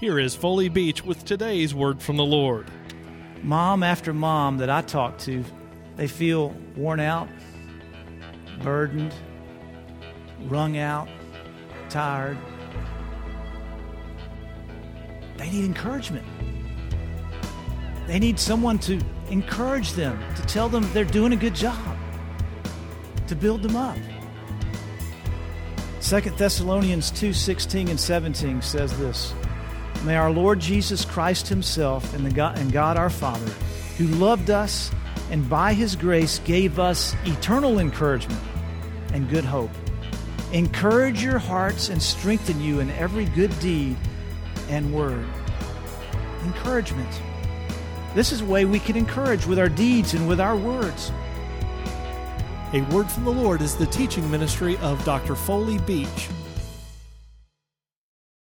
Here is Foley Beach with today's word from the Lord. Mom after mom that I talk to, they feel worn out, burdened, wrung out, tired. They need encouragement. They need someone to encourage them, to tell them they're doing a good job, to build them up. 2 Thessalonians 2:16 and 17 says this May our Lord Jesus Christ Himself and, the God, and God our Father, who loved us and by His grace gave us eternal encouragement and good hope, encourage your hearts and strengthen you in every good deed and word. Encouragement. This is a way we can encourage with our deeds and with our words. A Word from the Lord is the teaching ministry of Dr. Foley Beach.